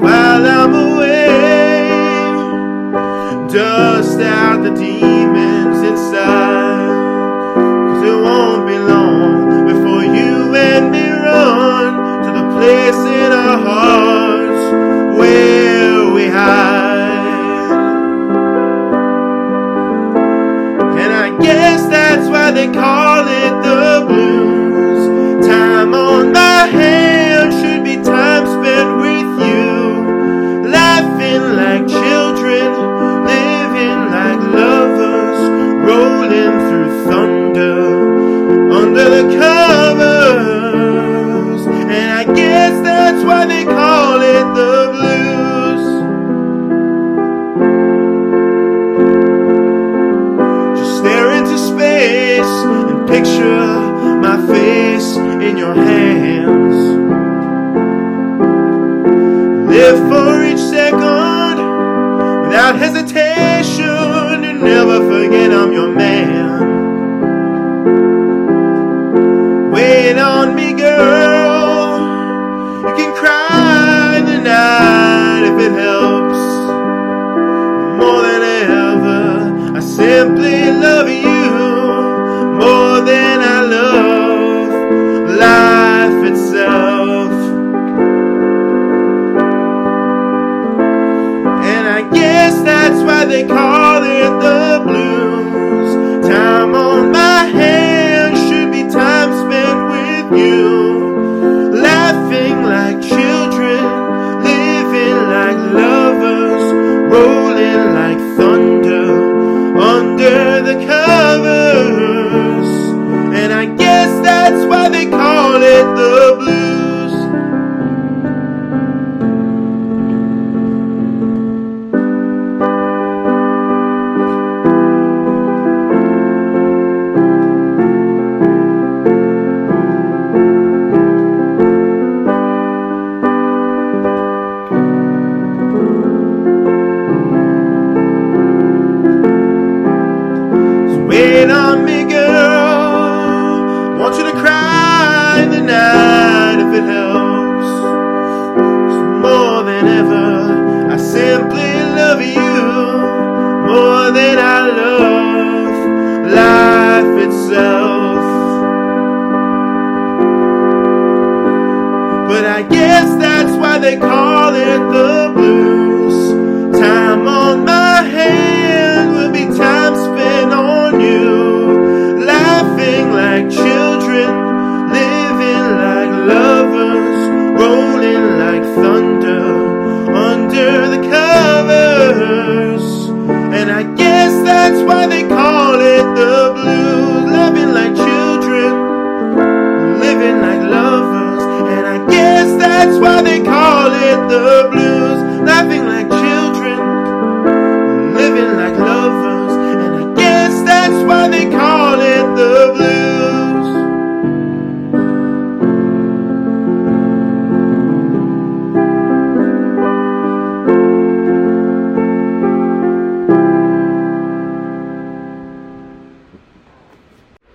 while I'm away, dust out the demons inside. Cause it won't be long before you and me run to the place in our hearts like children, living like lovers, rolling through thunder under the covers. And I guess that's why they call it the blues. Just stare into space and picture my face in your hands. Live for never forget I'm your man. Wait on me, girl. You can cry in the night if it helps. More than ever, I simply love you more than I love life itself. And I guess that's why they call Want you to cry in the night if it helps. 'Cause more than ever, I simply love you more than I love life itself. But I guess that's why they call it the blues. Thunder under the covers. And I guess that's why they call